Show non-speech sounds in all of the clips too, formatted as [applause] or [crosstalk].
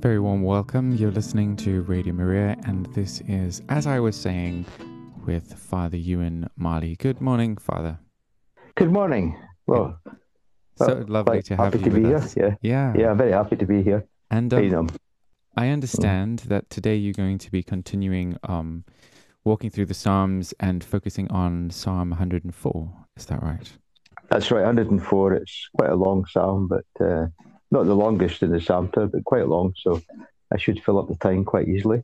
Very warm welcome. You're listening to Radio Maria, and this is, as I was saying, with Father Euan Marley. Good morning, Father. Good morning. Well, so lovely to have happy you to be with here. us. Yeah, Yeah. yeah, I'm very happy to be here. And um, I understand that today you're going to be continuing um, walking through the Psalms and focusing on Psalm 104. Is that right? that's right. 104. It's quite a long psalm, but uh, not the longest in the psalter, but quite long. So I should fill up the time quite easily.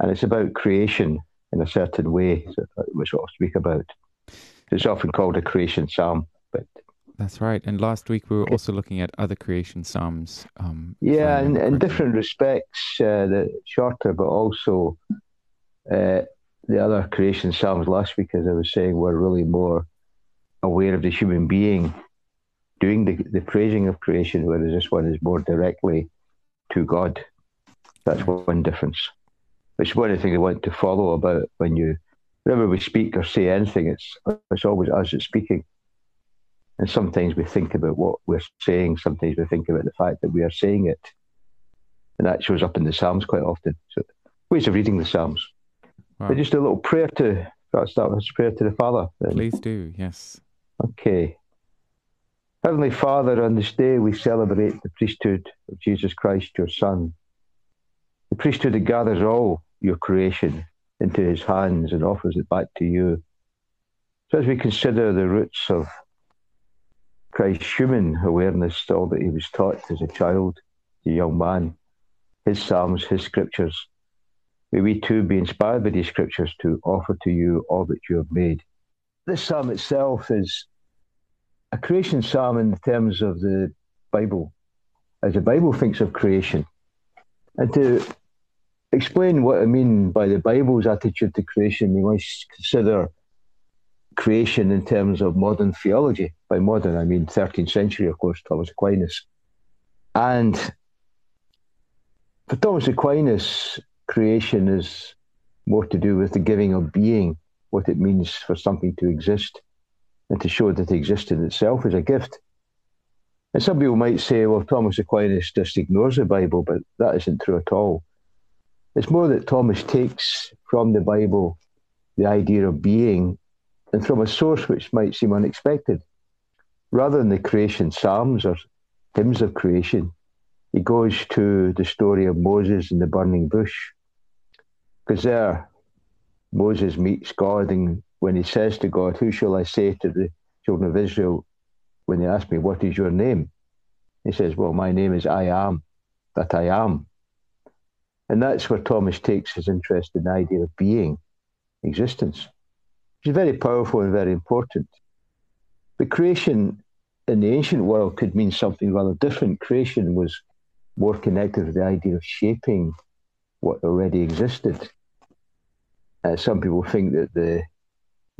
And it's about creation in a certain way, which I'll speak about. It's often called a creation psalm, but That's right. And last week we were also looking at other creation Psalms. Um, Yeah, in, in different respects, uh, the shorter, but also uh, the other creation psalms last week, as I was saying, were really more aware of the human being doing the, the praising of creation, whereas this one is more directly to God. That's one difference. Which is one of the things I want to follow about when you, whenever we speak or say anything, it's it's always us that's speaking. And sometimes we think about what we're saying, sometimes we think about the fact that we are saying it. And that shows up in the Psalms quite often. So ways of reading the Psalms. Wow. But just a little prayer to start with a prayer to the Father. Then. Please do. Yes. Okay. Heavenly Father, on this day we celebrate the priesthood of Jesus Christ, your Son. The priesthood that gathers all your creation into his hands and offers it back to you. So as we consider the roots of Christ's human awareness, all that he was taught as a child, a young man, his psalms, his scriptures, may we too be inspired by these scriptures to offer to you all that you have made. This psalm itself is a creation psalm in terms of the Bible, as the Bible thinks of creation. And to explain what I mean by the Bible's attitude to creation, we must consider creation in terms of modern theology. By modern, I mean 13th century, of course, Thomas Aquinas. And for Thomas Aquinas, creation is more to do with the giving of being, what it means for something to exist and to show that existence itself is a gift. And some people might say, well, Thomas Aquinas just ignores the Bible, but that isn't true at all. It's more that Thomas takes from the Bible the idea of being and from a source which might seem unexpected. Rather than the creation psalms or hymns of creation, he goes to the story of Moses in the burning bush. Because there, Moses meets God, and when he says to God, Who shall I say to the children of Israel when they ask me, What is your name? He says, Well, my name is I am that I am. And that's where Thomas takes his interest in the idea of being, existence, which is very powerful and very important. But creation in the ancient world could mean something rather different. Creation was more connected with the idea of shaping what already existed. Uh, some people think that the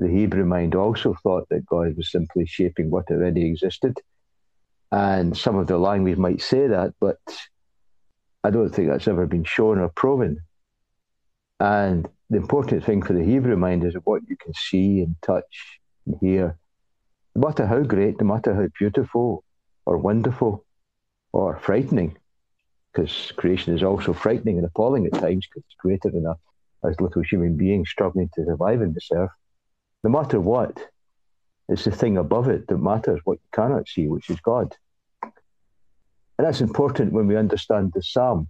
the Hebrew mind also thought that God was simply shaping what already existed, and some of the language might say that, but I don't think that's ever been shown or proven. And the important thing for the Hebrew mind is what you can see and touch and hear. No matter how great, no matter how beautiful or wonderful or frightening, because creation is also frightening and appalling at times because it's greater than a as little human beings struggling to survive in this earth. No matter what, it's the thing above it that matters, what you cannot see, which is God. And that's important when we understand the psalm.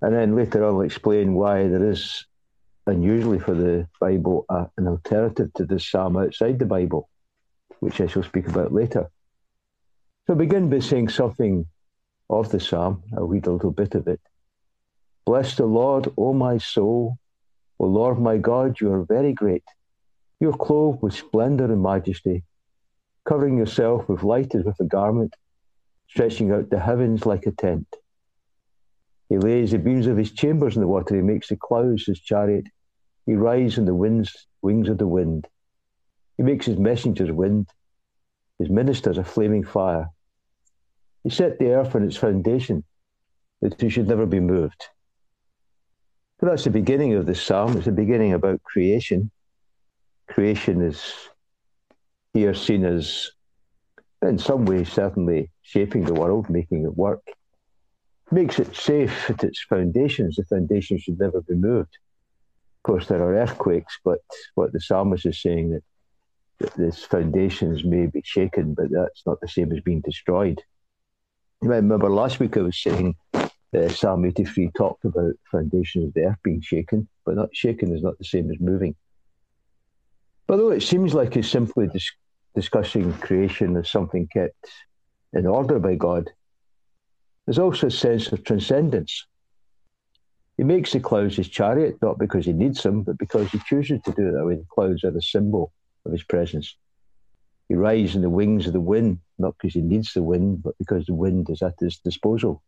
And then later I'll explain why there is, unusually for the Bible, uh, an alternative to this psalm outside the Bible, which I shall speak about later. So begin by saying something of the psalm. I'll read a little bit of it. Bless the Lord, O my soul. O Lord my God, you are very great. You are clothed with splendor and majesty, covering yourself with light as with a garment, stretching out the heavens like a tent. He lays the beams of his chambers in the water. He makes the clouds his chariot. He rides on the winds, wings of the wind. He makes his messengers wind, his ministers a flaming fire. He set the earth on its foundation, that it should never be moved. So that's the beginning of the psalm. It's the beginning about creation. Creation is here seen as, in some ways, certainly shaping the world, making it work. Makes it safe at its foundations. The foundations should never be moved. Of course, there are earthquakes, but what the psalmist is saying that, that this foundations may be shaken, but that's not the same as being destroyed. You might remember last week I was saying uh, Psalm 83 talked about foundations of the earth being shaken, but not shaken is not the same as moving. But though it seems like he's simply dis- discussing creation as something kept in order by God, there's also a sense of transcendence. He makes the clouds his chariot, not because he needs them, but because he chooses to do it that way. The clouds are the symbol of his presence. He rides in the wings of the wind, not because he needs the wind, but because the wind is at his disposal.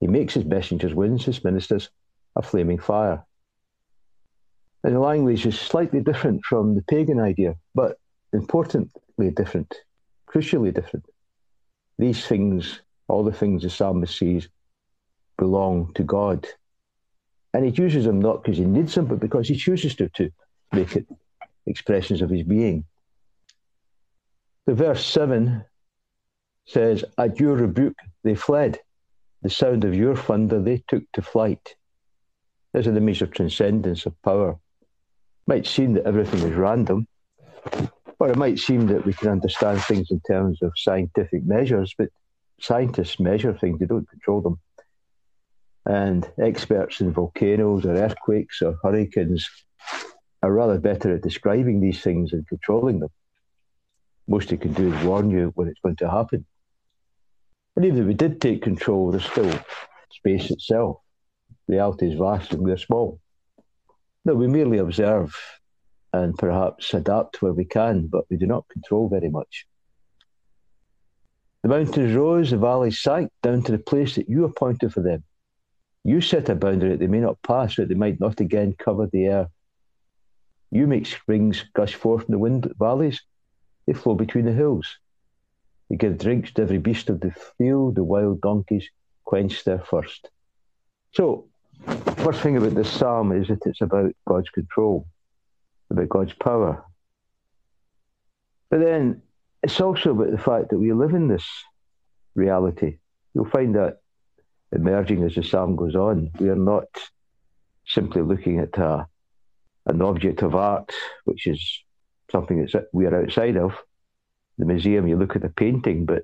He makes his messengers winds, his ministers a flaming fire. The language is slightly different from the pagan idea, but importantly different, crucially different. These things, all the things the psalmist sees, belong to God. And he uses them not because he needs them, but because he chooses to, to make it expressions of his being. The verse 7 says, At your rebuke they fled the sound of your thunder they took to flight. There's an image of transcendence, of power. Might seem that everything is random, or it might seem that we can understand things in terms of scientific measures, but scientists measure things, they don't control them. And experts in volcanoes or earthquakes or hurricanes are rather better at describing these things and controlling them. Most they can do is warn you when it's going to happen. And even if we did take control, there's still space itself. Reality is vast and we're small. No, we merely observe and perhaps adapt where we can, but we do not control very much. The mountains rose, the valleys sank down to the place that you appointed for them. You set a boundary that they may not pass, that they might not again cover the air. You make springs gush forth in the wind valleys, they flow between the hills. You give drinks to every beast of the field, the wild donkeys quench their thirst. So, first thing about this psalm is that it's about God's control, about God's power. But then it's also about the fact that we live in this reality. You'll find that emerging as the psalm goes on. We are not simply looking at a, an object of art, which is something that we are outside of the museum, you look at the painting, but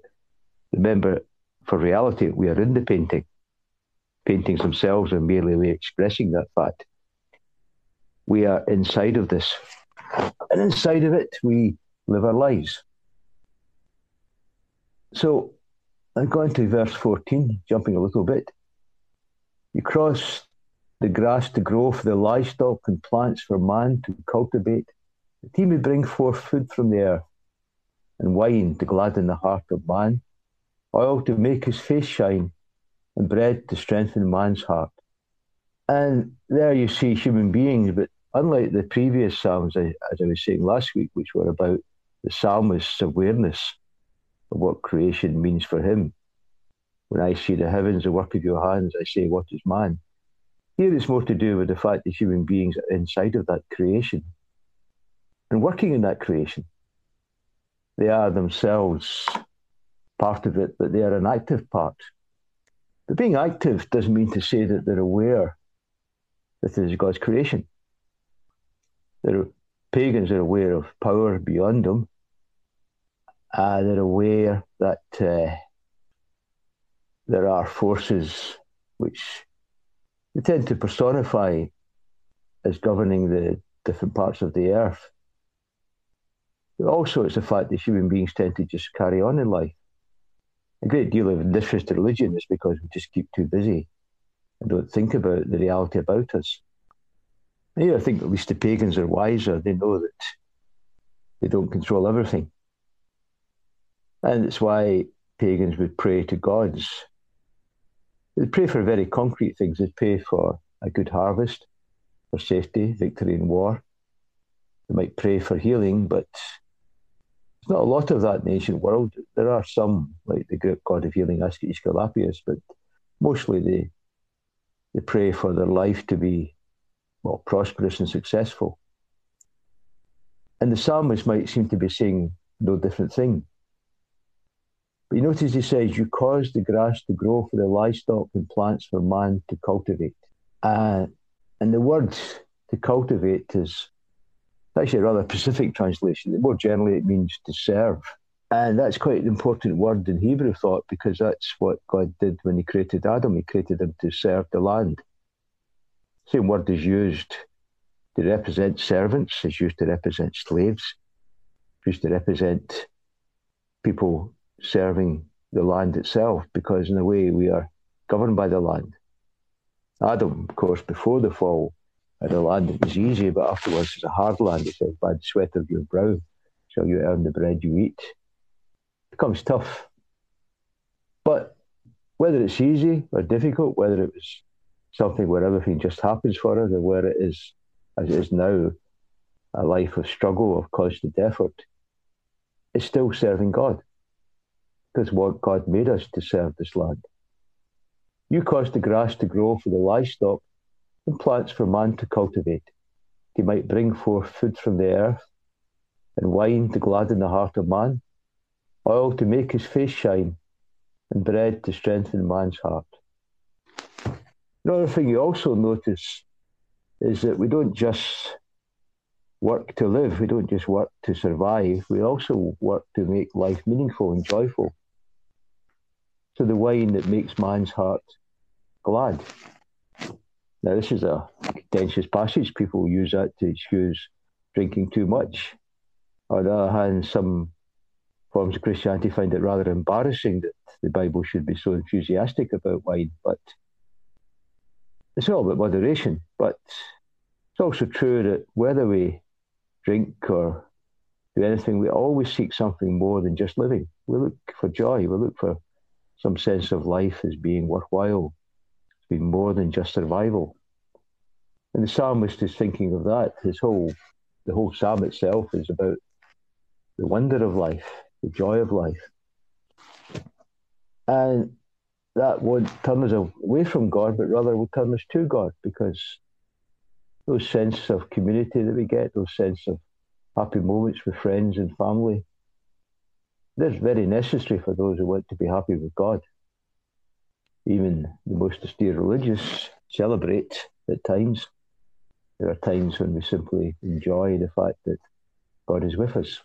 remember, for reality, we are in the painting. Paintings themselves are merely expressing that fact. We are inside of this. And inside of it, we live our lives. So I'm going to verse 14, jumping a little bit. You cross the grass to grow for the livestock and plants for man to cultivate, that he may bring forth food from the earth and wine to gladden the heart of man, oil to make his face shine, and bread to strengthen man's heart. And there you see human beings, but unlike the previous Psalms, as I was saying last week, which were about the psalmist's awareness of what creation means for him. When I see the heavens, the work of your hands, I say, What is man? Here it's more to do with the fact that human beings are inside of that creation and working in that creation. They are themselves part of it, but they are an active part. But being active doesn't mean to say that they're aware This is God's creation. The pagans are aware of power beyond them. Uh, they're aware that uh, there are forces which they tend to personify as governing the different parts of the earth. But also, it's the fact that human beings tend to just carry on in life. A great deal of indifference to religion is because we just keep too busy and don't think about the reality about us. And I think at least the pagans are wiser. They know that they don't control everything. And it's why pagans would pray to gods. They'd pray for very concrete things. They'd pray for a good harvest, for safety, victory in war. They might pray for healing, but there's not a lot of that in the ancient world. There are some, like the Greek god of healing, Aesculapius, but mostly they they pray for their life to be well prosperous and successful. And the psalmist might seem to be saying no different thing. But you notice he says, You cause the grass to grow for the livestock and plants for man to cultivate. Uh, and the word to cultivate is actually a rather specific translation. More generally, it means to serve. And that's quite an important word in Hebrew thought because that's what God did when He created Adam. He created him to serve the land. Same word is used to represent servants, is used to represent slaves, used to represent people serving the land itself, because in a way we are governed by the land. Adam, of course, before the fall, had a land that was easy, but afterwards it's a hard land. He says, By the sweat of your brow shall you earn the bread you eat It becomes tough. But whether it's easy or difficult, whether it was something where everything just happens for us, or where it is, as it is now, a life of struggle, of constant effort, it's still serving God. Because what God made us to serve this land. You caused the grass to grow for the livestock and plants for man to cultivate. He might bring forth food from the earth and wine to gladden the heart of man oil to make his face shine, and bread to strengthen man's heart. Another thing you also notice is that we don't just work to live, we don't just work to survive, we also work to make life meaningful and joyful. So the wine that makes man's heart glad. Now, this is a contentious passage. People use that to excuse drinking too much. On the other hand, some forms of Christianity find it rather embarrassing that the Bible should be so enthusiastic about wine, but it's all about moderation. But it's also true that whether we drink or do anything, we always seek something more than just living. We look for joy, we look for some sense of life as being worthwhile, being more than just survival. And the psalmist is thinking of that. His whole the whole psalm itself is about the wonder of life, the joy of life. And that won't turn us away from God, but rather will turn us to God because those sense of community that we get, those sense of happy moments with friends and family, they're very necessary for those who want to be happy with God. Even the most austere religious celebrate at times. There are times when we simply enjoy the fact that God is with us.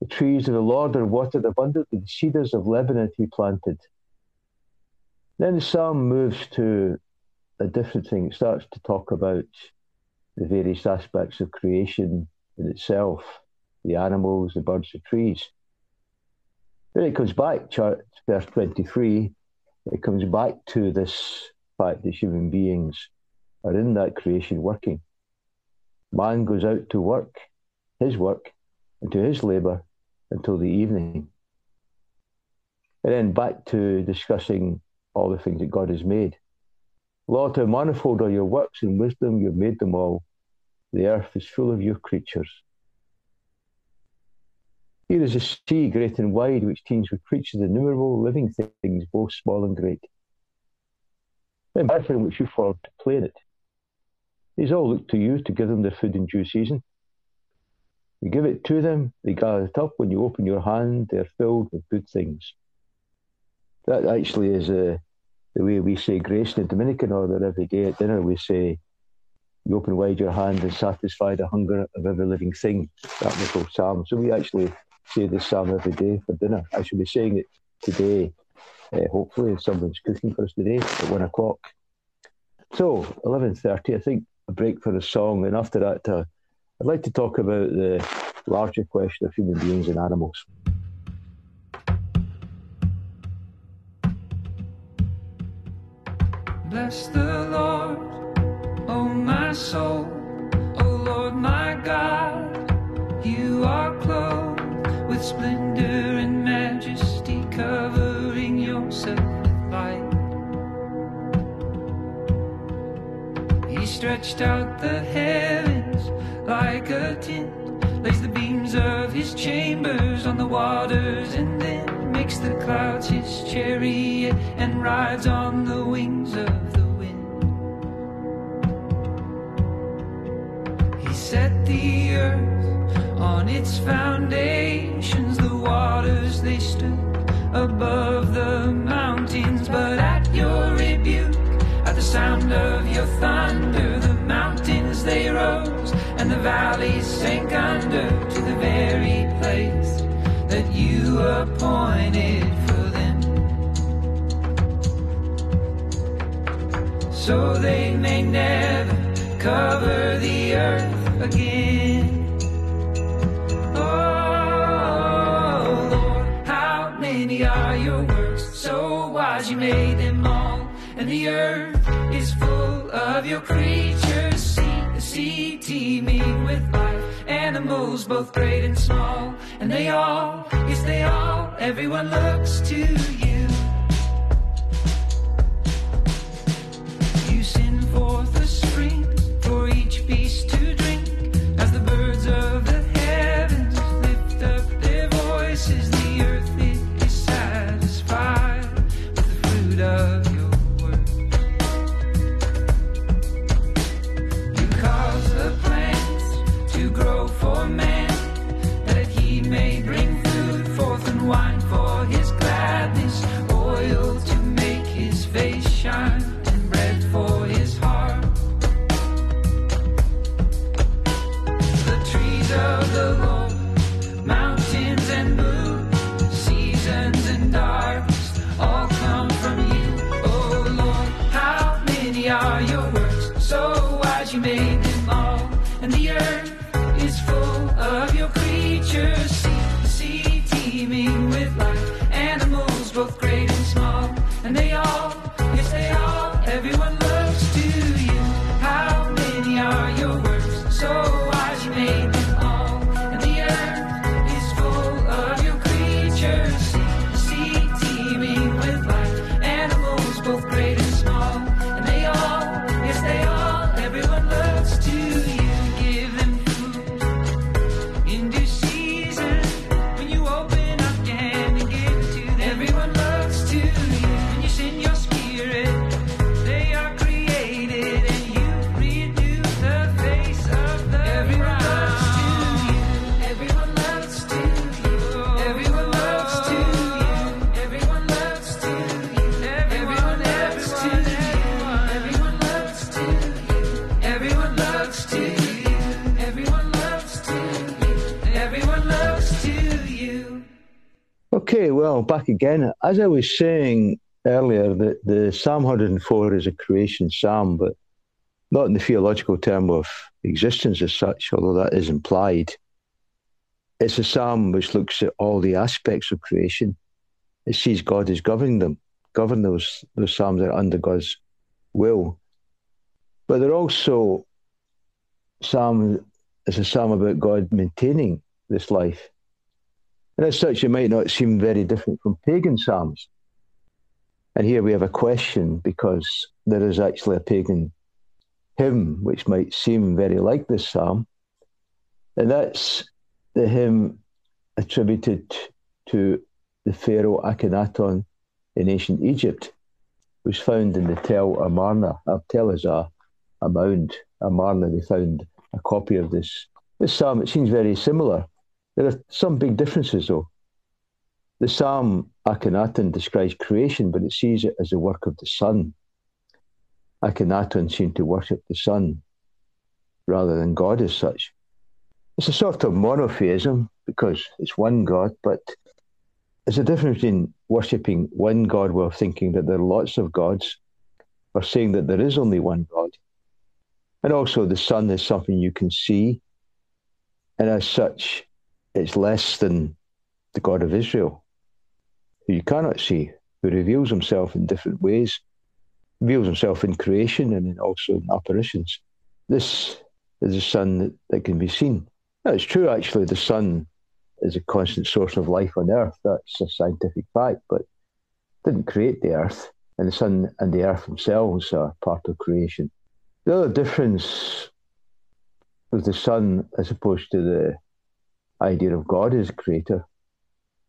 The trees of the Lord are watered abundantly, the cedars of Lebanon he planted. Then the psalm moves to a different thing. It starts to talk about the various aspects of creation in itself, the animals, the birds, the trees. Then it comes back, chart, verse 23, it comes back to this fact that human beings are in that creation working. Man goes out to work, his work, and to his labour, until the evening. And then back to discussing all the things that God has made. Lord, how manifold are your works and wisdom, you've made them all. The earth is full of your creatures. Here is a sea great and wide, which teems with creatures innumerable, living things, both small and great. Earth in which you formed to play in it. These all look to you to give them their food in due season. You give it to them, they gather it up. When you open your hand, they're filled with good things. That actually is a the way we say grace in the Dominican order every day at dinner, we say, You open wide your hand and satisfy the hunger of every living thing. That little psalm. So we actually say this psalm every day for dinner. I should be saying it today. Uh, hopefully, someone's cooking for us today at one o'clock. So, eleven thirty. I think a break for a song, and after that, uh, I'd like to talk about the larger question of human beings and animals. Bless the Lord, oh my soul, oh Lord my God, you are with splendor and majesty, covering yourself with light. He stretched out the heavens like a tent, lays the beams of his chambers on the waters, and then makes the clouds his chariot and rides on the above the mountains, but at your rebuke, at the sound of your thunder, the mountains they rose and the valleys sank under to the very place that you appointed for them. So they may never cover the earth again. Are your works? So wise you made them all, and the earth is full of your creatures. See the sea teeming with life, animals both great and small, and they all, yes they all, everyone looks to you. You send forth a spring his gladness, oil to make his face shine, Everyone to you. Okay, well, back again. As I was saying earlier, that the Psalm 104 is a creation psalm, but not in the theological term of existence as such, although that is implied. It's a psalm which looks at all the aspects of creation. It sees God as governing them, govern those those psalms that are under God's will. But they're also psalm. It's a psalm about God maintaining this life. And as such, it might not seem very different from pagan psalms. And here we have a question because there is actually a pagan hymn which might seem very like this psalm. And that's the hymn attributed to the pharaoh Akhenaton in ancient Egypt, was found in the Tel Amarna. Tel is a, a mound. Amarna, they found a copy of this. This psalm, it seems very similar. There are some big differences, though. The psalm Akhenaten describes creation, but it sees it as the work of the sun. Akhenaten seemed to worship the sun rather than God as such. It's a sort of monotheism because it's one God, but there's a difference between worshipping one God while thinking that there are lots of gods, or saying that there is only one God. And also, the sun is something you can see, and as such, it's less than the God of Israel, who you cannot see, who reveals himself in different ways, reveals himself in creation and also in apparitions. This is a sun that, that can be seen. Now, it's true, actually, the sun is a constant source of life on Earth. That's a scientific fact, but didn't create the Earth. And the sun and the Earth themselves are part of creation. The other difference with the sun, as opposed to the idea of God as creator,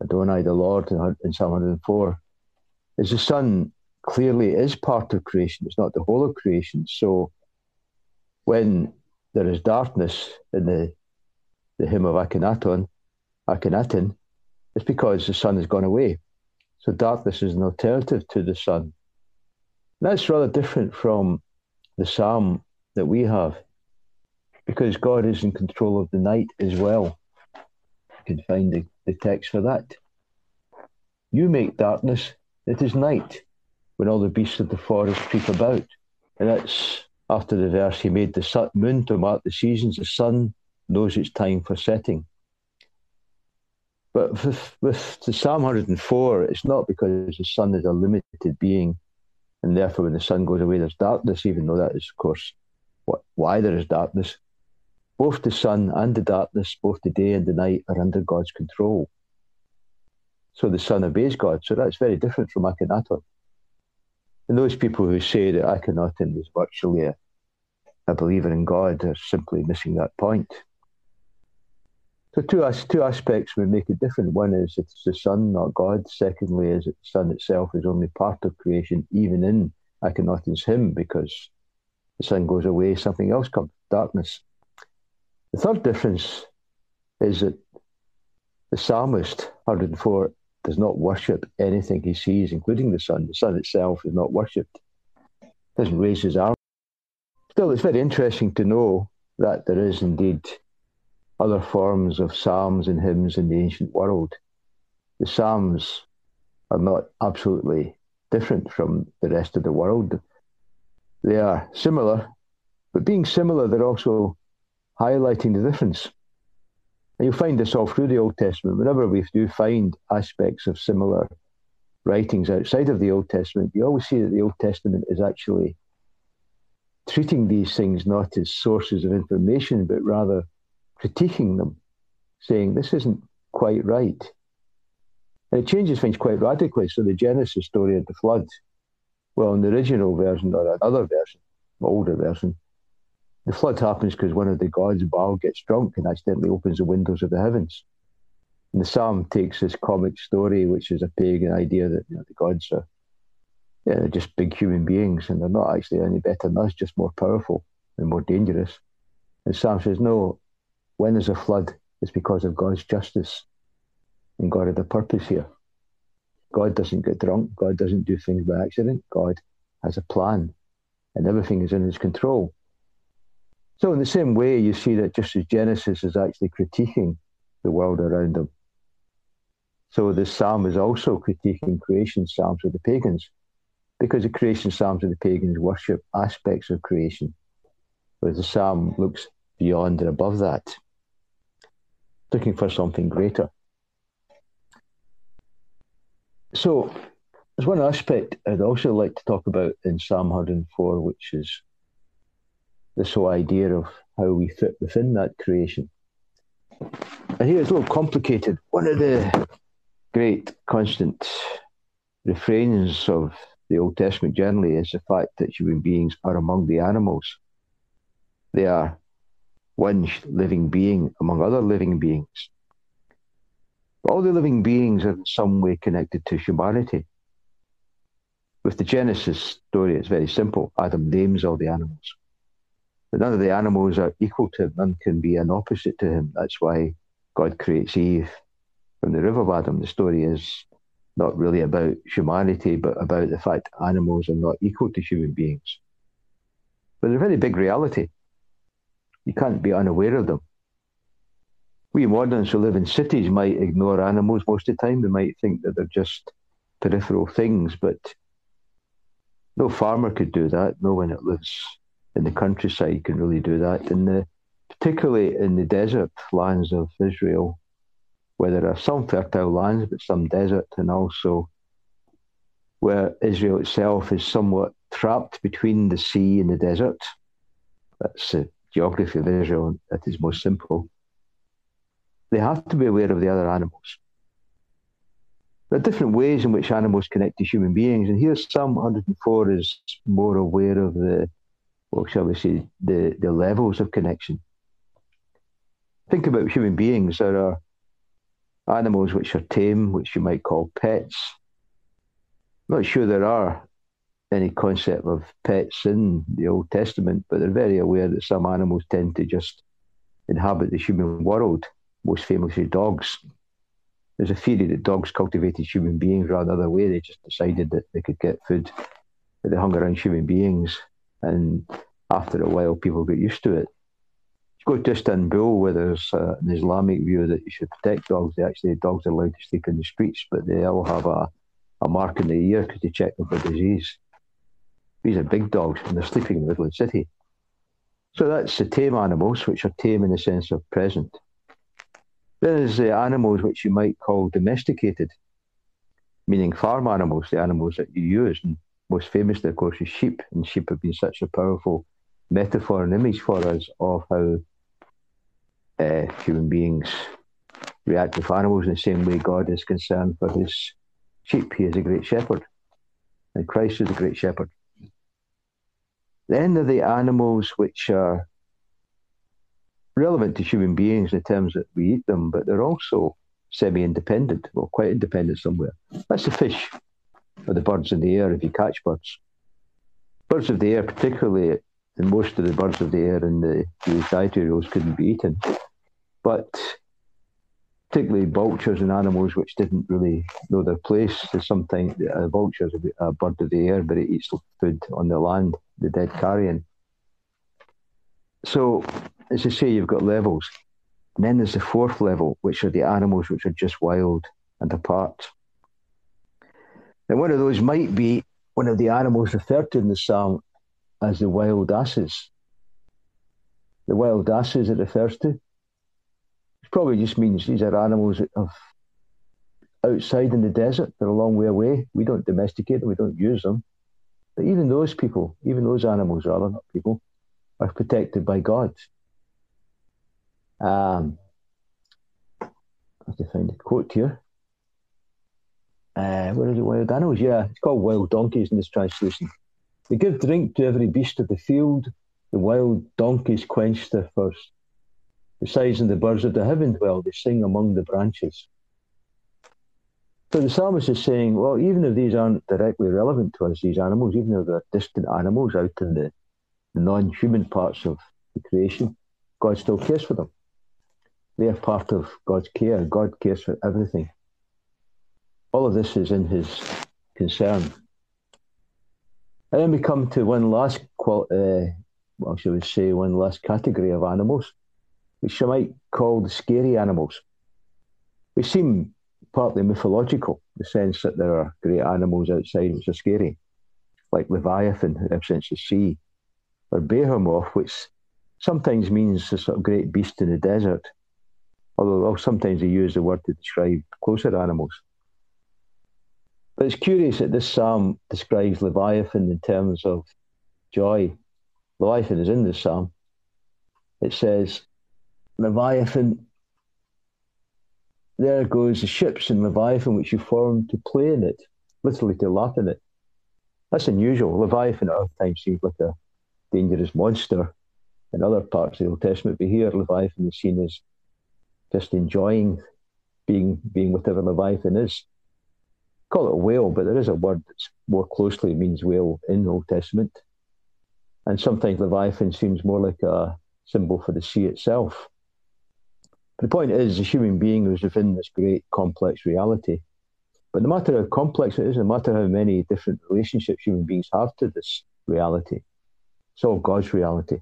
Adonai the Lord in Psalm 104, is the sun clearly is part of creation. It's not the whole of creation. So when there is darkness in the the hymn of Akhenaton, Akhenaten, it's because the sun has gone away. So darkness is an alternative to the sun. That's rather different from the psalm that we have, because God is in control of the night as well. Can find the, the text for that. You make darkness, it is night, when all the beasts of the forest creep about. And that's after the verse, He made the moon to mark the seasons, the sun knows it's time for setting. But with, with the Psalm 104, it's not because the sun is a limited being, and therefore when the sun goes away, there's darkness, even though that is, of course, what, why there is darkness. Both the sun and the darkness, both the day and the night, are under God's control. So the sun obeys God. So that's very different from Akhenaton. And those people who say that Akhenaten was virtually a, a believer in God are simply missing that point. So two, two aspects would make it different. One is it's the sun, not God. Secondly, is that the sun itself is only part of creation, even in Akhenaten's hymn, because the sun goes away, something else comes, darkness. The third difference is that the psalmist, 104, does not worship anything he sees, including the sun. The sun itself is not worshipped, doesn't raise his arm. Still, it's very interesting to know that there is indeed other forms of psalms and hymns in the ancient world. The psalms are not absolutely different from the rest of the world. They are similar, but being similar, they're also highlighting the difference. And you'll find this all through the Old Testament. Whenever we do find aspects of similar writings outside of the Old Testament, you always see that the Old Testament is actually treating these things not as sources of information, but rather critiquing them, saying this isn't quite right. And it changes things quite radically. So the Genesis story of the flood, well, in the original version or another version, older version, the flood happens because one of the gods, Baal, gets drunk and accidentally opens the windows of the heavens. And the psalm takes this comic story, which is a pagan idea that you know, the gods are yeah, they're just big human beings and they're not actually any better than us, just more powerful and more dangerous. And Psalm says, no, when there's a flood, it's because of God's justice. And God had a purpose here. God doesn't get drunk. God doesn't do things by accident. God has a plan and everything is in his control. So, in the same way, you see that just as Genesis is actually critiquing the world around them, so the psalm is also critiquing creation psalms of the pagans, because the creation psalms of the pagans worship aspects of creation, whereas the psalm looks beyond and above that, looking for something greater. So, there's one aspect I'd also like to talk about in Psalm 104, which is this whole idea of how we fit within that creation. And here it's a little complicated. One of the great constant refrains of the Old Testament generally is the fact that human beings are among the animals. They are one living being among other living beings. But all the living beings are in some way connected to humanity. With the Genesis story, it's very simple. Adam names all the animals. But none of the animals are equal to him. None can be an opposite to him. That's why God creates Eve from the River of Adam. The story is not really about humanity, but about the fact animals are not equal to human beings. But they're a very big reality. You can't be unaware of them. We moderns who live in cities might ignore animals most of the time. They might think that they're just peripheral things, but no farmer could do that. No one that lives in the countryside can really do that. And the, particularly in the desert lands of Israel, where there are some fertile lands, but some desert, and also where Israel itself is somewhat trapped between the sea and the desert. That's the geography of Israel at its most simple. They have to be aware of the other animals. There are different ways in which animals connect to human beings, and here Psalm 104 is more aware of the, well, shall we say, the, the levels of connection. Think about human beings. There are animals which are tame, which you might call pets. I'm not sure there are any concept of pets in the Old Testament, but they're very aware that some animals tend to just inhabit the human world, most famously dogs. There's a theory that dogs cultivated human beings rather than other way. They just decided that they could get food, they hung around human beings, and after a while, people get used to it You go to Istanbul, where there's uh, an Islamic view that you should protect dogs. They actually dogs are allowed to sleep in the streets, but they all have a, a mark in the ear because they check them for disease. These are big dogs, and they're sleeping in the middle of the city. So that's the tame animals, which are tame in the sense of present. Then there's the animals which you might call domesticated, meaning farm animals, the animals that you use. And most famously, of course, is sheep. And sheep have been such a powerful metaphor and image for us of how uh, human beings react with animals in the same way God is concerned for his sheep. He is a great shepherd, and Christ is a great shepherd. Then there are the animals which are relevant to human beings in the terms that we eat them, but they're also semi independent, well, quite independent somewhere. That's the fish or the birds in the air if you catch birds. Birds of the air, particularly, and most of the birds of the air in the Jewish dietary couldn't be eaten. But particularly vultures and animals which didn't really know their place. There's sometimes a vulture is a bird of the air, but it eats food on the land, the dead carrion. So, as I say, you've got levels. And then there's the fourth level, which are the animals which are just wild and apart. And one of those might be one of the animals referred to in the psalm as the wild asses. The wild asses it refers to It probably just means these are animals have outside in the desert. They're a long way away. We don't domesticate them. We don't use them. But even those people, even those animals, rather not people, are protected by God. Um, I have to find a quote here. Uh, where is it? Wild animals? Yeah, it's called wild donkeys in this translation. They give drink to every beast of the field. The wild donkeys quench their thirst. Besides, in the birds of the heaven dwell, they sing among the branches. So the psalmist is saying, well, even if these aren't directly relevant to us, these animals, even if they're distant animals out in the, the non human parts of the creation, God still cares for them. They are part of God's care. God cares for everything. All of this is in his concern. And then we come to one last, qual- uh, well, shall we say, one last category of animals which I might call the scary animals. They seem partly mythological, the sense that there are great animals outside which are scary, like Leviathan, who represents the sea, or Behemoth, which sometimes means a sort of great beast in the desert, although sometimes they use the word to describe closer animals. But it's curious that this psalm describes Leviathan in terms of joy. Leviathan is in this psalm. It says, Leviathan. There goes the ships in Leviathan which you formed to play in it, literally to laugh in it. That's unusual. Leviathan at other times seems like a dangerous monster in other parts of the Old Testament, but here Leviathan is seen as just enjoying being being whatever Leviathan is. Call it whale, but there is a word that more closely means whale in the Old Testament. And sometimes Leviathan seems more like a symbol for the sea itself. The point is, the human being is within this great complex reality. But no matter how complex it is, no matter how many different relationships human beings have to this reality, it's all God's reality.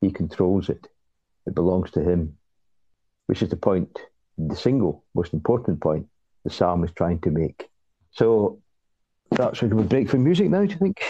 He controls it. It belongs to Him, which is the point, the single most important point the psalm is trying to make. So that's a good break for music now, do you think?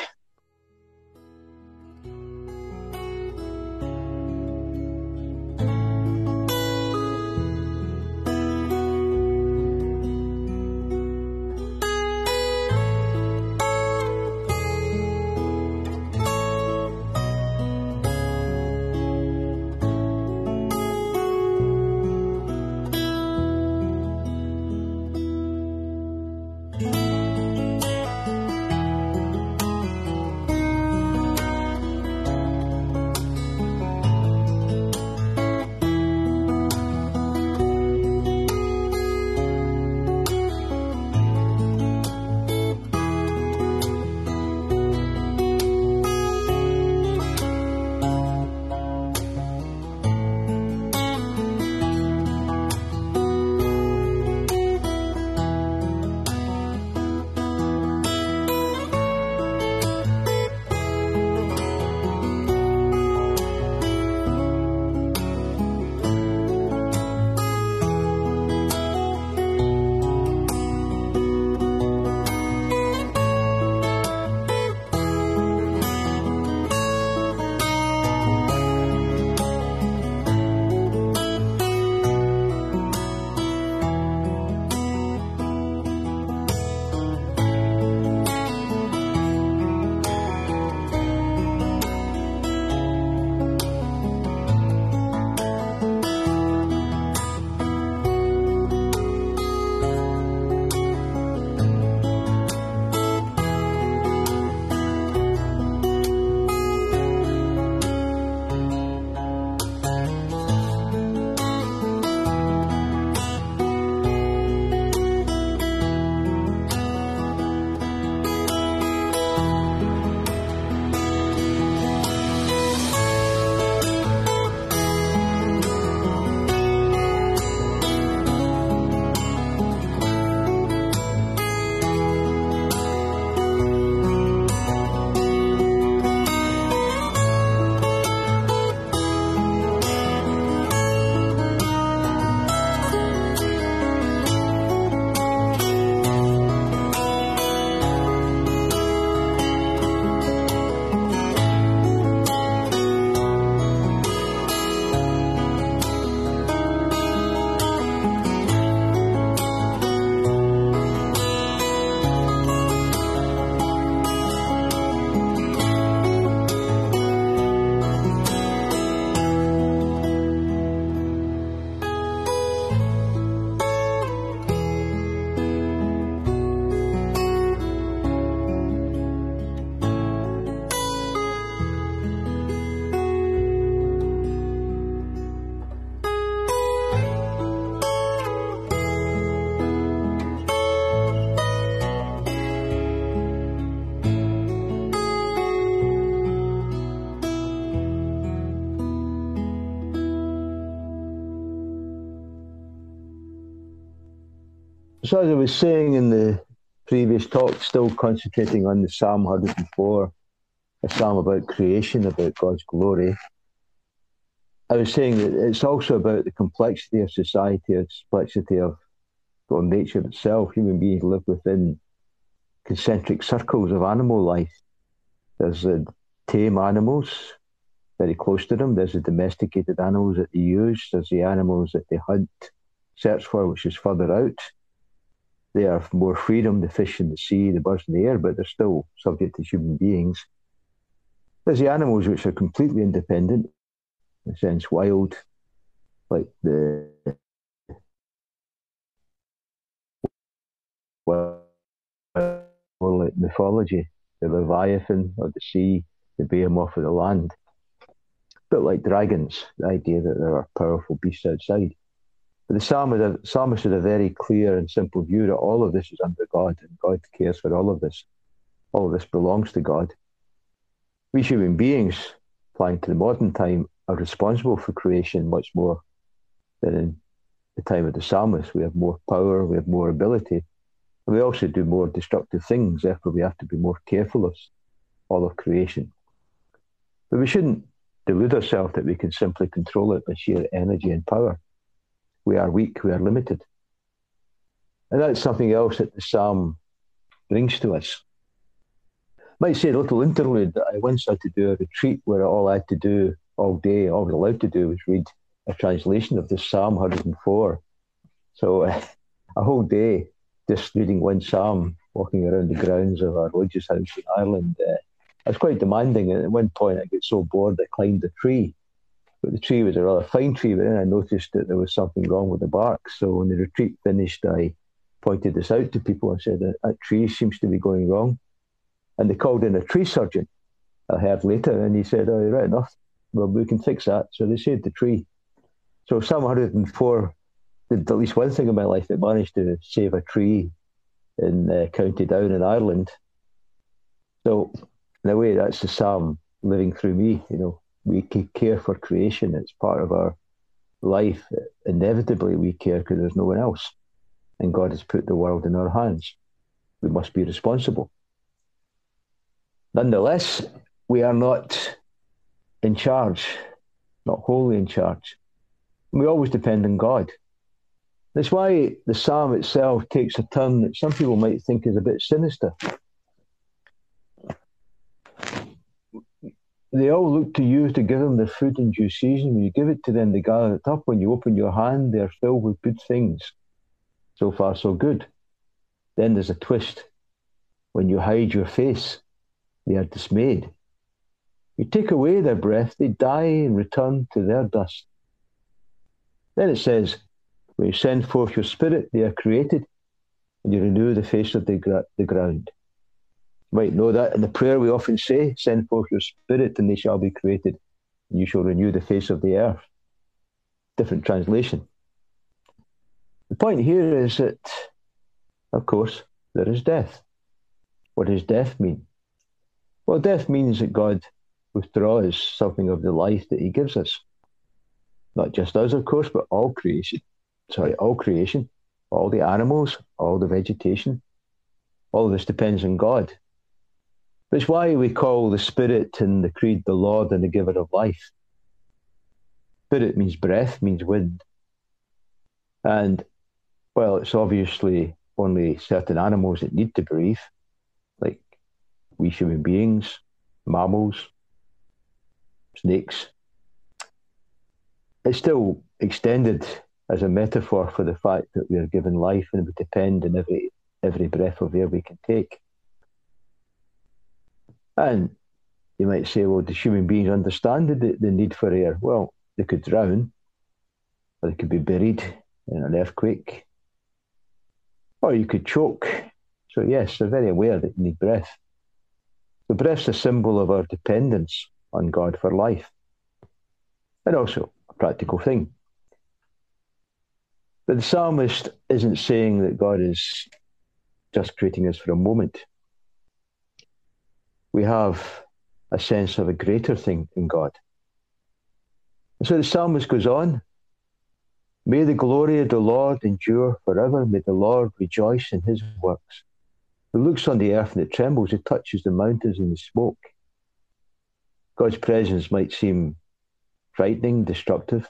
So as I was saying in the previous talk, still concentrating on the Psalm 104, a psalm about creation, about God's glory. I was saying that it's also about the complexity of society, the complexity of well, nature itself. Human beings live within concentric circles of animal life. There's the tame animals very close to them. There's the domesticated animals that they use. There's the animals that they hunt, search for, which is further out they have more freedom, the fish in the sea, the birds in the air, but they're still subject to human beings. There's the animals which are completely independent, in a sense, wild, like the well, like mythology, the Leviathan of the sea, the behemoth of the land. A bit like dragons, the idea that there are powerful beasts outside. But the psalmist, psalmist had a very clear and simple view that all of this is under God and God cares for all of this. All of this belongs to God. We human beings, applying to the modern time, are responsible for creation much more than in the time of the psalmist. We have more power, we have more ability, and we also do more destructive things. Therefore, we have to be more careful of all of creation. But we shouldn't delude ourselves that we can simply control it by sheer energy and power. We are weak, we are limited. And that's something else that the psalm brings to us. I Might say a little interlude that I once had to do a retreat where all I had to do all day, all I was allowed to do was read a translation of the Psalm 104. So [laughs] a whole day just reading one psalm, walking around the grounds of our religious house in Ireland. Uh, I was quite demanding, and at one point I got so bored I climbed a tree. But the tree was a rather fine tree, but then I noticed that there was something wrong with the bark. So when the retreat finished, I pointed this out to people and said that, that tree seems to be going wrong. And they called in a tree surgeon, I heard later, and he said, Oh, right enough. Well, we can fix that. So they saved the tree. So Psalm 104 did at least one thing in my life. It managed to save a tree in uh, County Down in Ireland. So in a way, that's the Psalm living through me. You know, we care for creation. It's part of our life. Inevitably, we care because there's no one else. And God has put the world in our hands. We must be responsible. Nonetheless, we are not in charge, not wholly in charge. We always depend on God. That's why the psalm itself takes a turn that some people might think is a bit sinister. They all look to you to give them their food in due season. When you give it to them, they gather it up. When you open your hand, they're filled with good things. So far, so good. Then there's a twist. When you hide your face, they are dismayed. You take away their breath, they die and return to their dust. Then it says, when you send forth your spirit, they are created, and you renew the face of the, gra- the ground. You might know that in the prayer we often say, Send forth your spirit, and they shall be created, and you shall renew the face of the earth. Different translation. The point here is that, of course, there is death. What does death mean? Well, death means that God withdraws something of the life that He gives us. Not just us, of course, but all creation sorry, all creation, all the animals, all the vegetation, all of this depends on God. It's why we call the Spirit in the Creed the Lord and the giver of life. Spirit means breath, means wind. And, well, it's obviously only certain animals that need to breathe, like we human beings, mammals, snakes. It's still extended as a metaphor for the fact that we are given life and we depend on every every breath of air we can take. And you might say, well, do human beings understand the, the need for air? Well, they could drown, or they could be buried in an earthquake, or you could choke. So, yes, they're very aware that you need breath. The breath's a symbol of our dependence on God for life, and also a practical thing. But the psalmist isn't saying that God is just creating us for a moment. We have a sense of a greater thing in God. And so the psalmist goes on May the glory of the Lord endure forever. May the Lord rejoice in his works. Who looks on the earth and it trembles, it touches the mountains and the smoke. God's presence might seem frightening, destructive,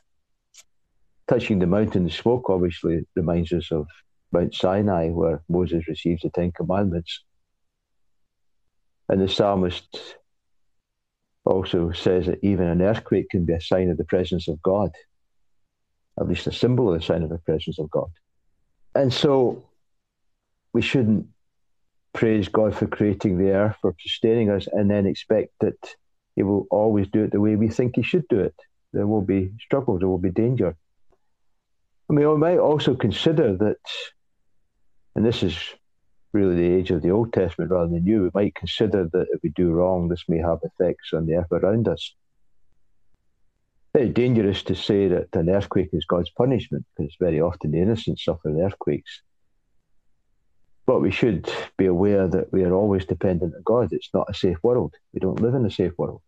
touching the mountain the smoke obviously reminds us of Mount Sinai, where Moses receives the Ten Commandments. And the psalmist also says that even an earthquake can be a sign of the presence of God, at least a symbol of the sign of the presence of God. And so we shouldn't praise God for creating the earth, for sustaining us, and then expect that He will always do it the way we think He should do it. There will be struggles, there will be danger. I mean, we might also consider that, and this is really the age of the Old Testament rather than New, we might consider that if we do wrong, this may have effects on the earth around us. It's dangerous to say that an earthquake is God's punishment, because very often the innocent suffer earthquakes. But we should be aware that we are always dependent on God. It's not a safe world. We don't live in a safe world.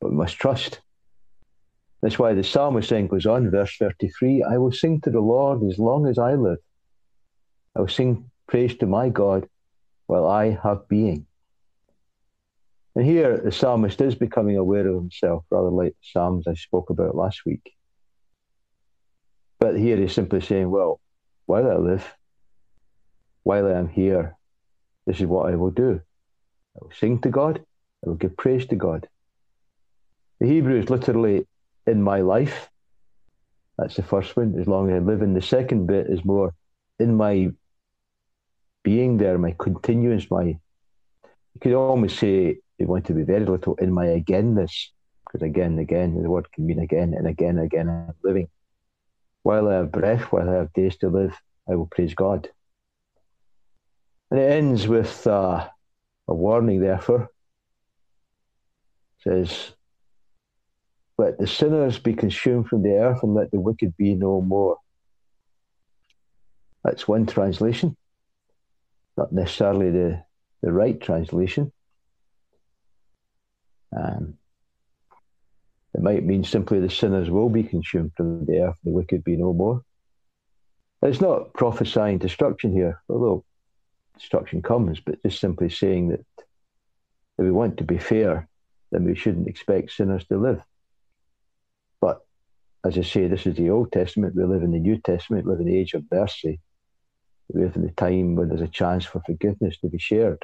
But we must trust That's why the psalmist then goes on, verse 33 I will sing to the Lord as long as I live. I will sing praise to my God while I have being. And here the psalmist is becoming aware of himself, rather like the Psalms I spoke about last week. But here he's simply saying, Well, while I live, while I am here, this is what I will do. I will sing to God, I will give praise to God. The Hebrew is literally in my life. That's the first one, as long as I live. And the second bit is more in my being there, my continuance, my you could almost say you want to be very little in my againness, because again and again, the word can mean again and again and again I'm living. While I have breath, while I have days to live, I will praise God. And it ends with uh, a warning, therefore. It says, Let the sinners be consumed from the earth and let the wicked be no more. That's one translation, not necessarily the, the right translation. Um, it might mean simply the sinners will be consumed from the earth, the wicked be no more. It's not prophesying destruction here, although destruction comes, but just simply saying that if we want to be fair, then we shouldn't expect sinners to live. But as I say, this is the Old Testament. We live in the New Testament, we live in the age of mercy. Live the time when there's a chance for forgiveness to be shared.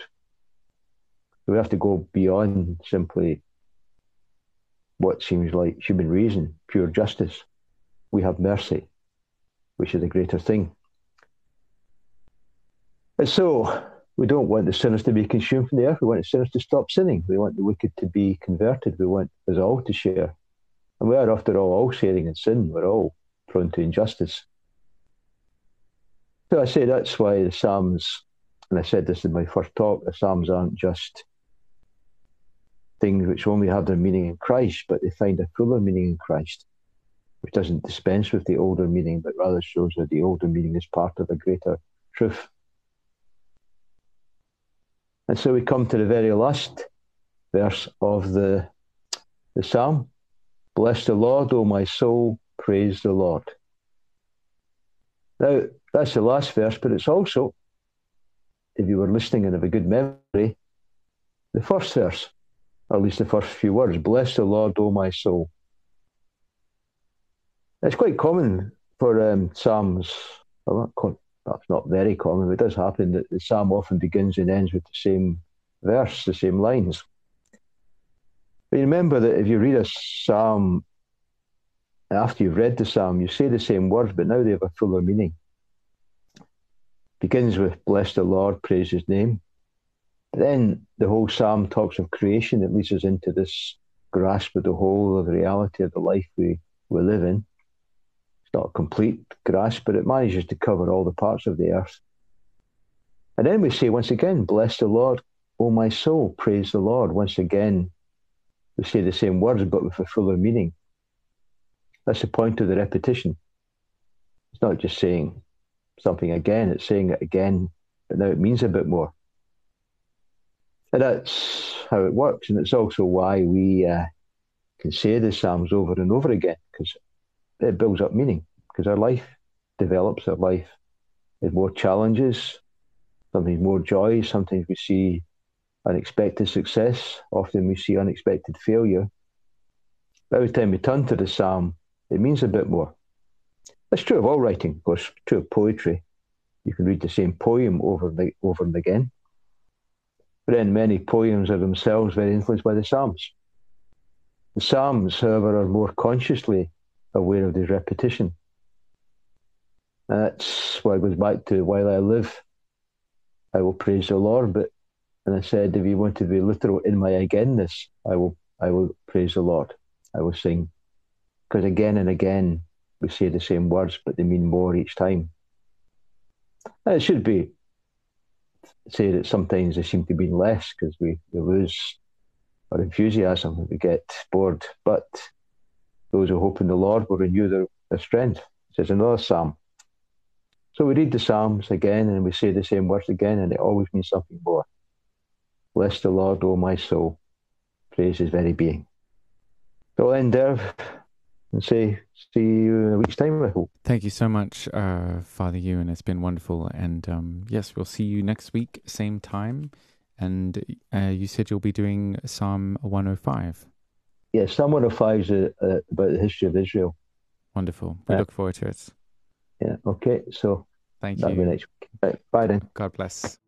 So we have to go beyond simply what seems like human reason, pure justice. We have mercy, which is a greater thing. And so we don't want the sinners to be consumed from the earth. We want the sinners to stop sinning. We want the wicked to be converted. We want us all to share. And we are, after all, all sharing in sin. We're all prone to injustice. So I say that's why the Psalms, and I said this in my first talk, the Psalms aren't just things which only have their meaning in Christ, but they find a fuller meaning in Christ, which doesn't dispense with the older meaning, but rather shows that the older meaning is part of a greater truth. And so we come to the very last verse of the, the psalm. Bless the Lord, O my soul, praise the Lord. Now, that's the last verse, but it's also, if you were listening and have a good memory, the first verse or at least the first few words Bless the Lord, O my soul. It's quite common for um, Psalms, well, not, perhaps not very common, but it does happen that the Psalm often begins and ends with the same verse, the same lines. But remember that if you read a Psalm, after you've read the Psalm, you say the same words, but now they have a fuller meaning. Begins with Bless the Lord, praise his name. Then the whole psalm talks of creation. It leads us into this grasp of the whole of the reality of the life we, we live in. It's not a complete grasp, but it manages to cover all the parts of the earth. And then we say once again, Bless the Lord, O my soul, praise the Lord. Once again, we say the same words, but with a fuller meaning. That's the point of the repetition. It's not just saying something again, it's saying it again, but now it means a bit more. And that's how it works. And it's also why we uh, can say the Psalms over and over again, because it builds up meaning, because our life develops, our life has more challenges, sometimes more joy, sometimes we see unexpected success, often we see unexpected failure. But every time we turn to the Psalm, it means a bit more. That's true of all writing, of course, true of poetry. You can read the same poem over and, over and again. But then many poems are themselves very influenced by the Psalms. The Psalms, however, are more consciously aware of this repetition. That's why it goes back to while I live, I will praise the Lord. But and I said, if you want to be literal in my againness, I will I will praise the Lord. I will sing. Because again and again we say the same words, but they mean more each time. And it should be say that sometimes they seem to be less because we, we lose our enthusiasm, we get bored. But those who hope in the Lord will renew their, their strength. Says another psalm. So we read the psalms again and we say the same words again, and it always means something more. Bless the Lord, O my soul. Praise his very being. So end there. And say, see you in a week's time, I hope. Thank you so much, uh, Father Euan. It's been wonderful. And um, yes, we'll see you next week, same time. And uh, you said you'll be doing Psalm 105. Yeah, Psalm 105 is uh, uh, about the history of Israel. Wonderful. We Yeah. look forward to it. Yeah, okay, so Thank that'll be you. next week. Right, bye then. God bless.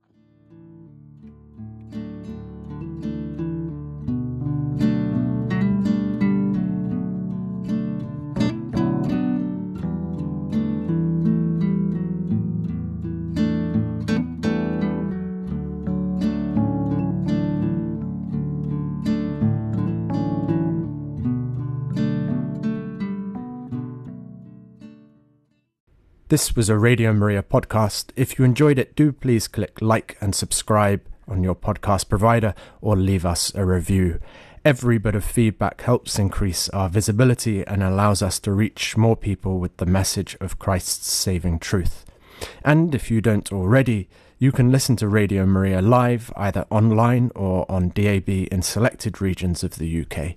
This was a Radio Maria podcast. If you enjoyed it, do please click like and subscribe on your podcast provider or leave us a review. Every bit of feedback helps increase our visibility and allows us to reach more people with the message of Christ's saving truth. And if you don't already, you can listen to Radio Maria live either online or on DAB in selected regions of the UK.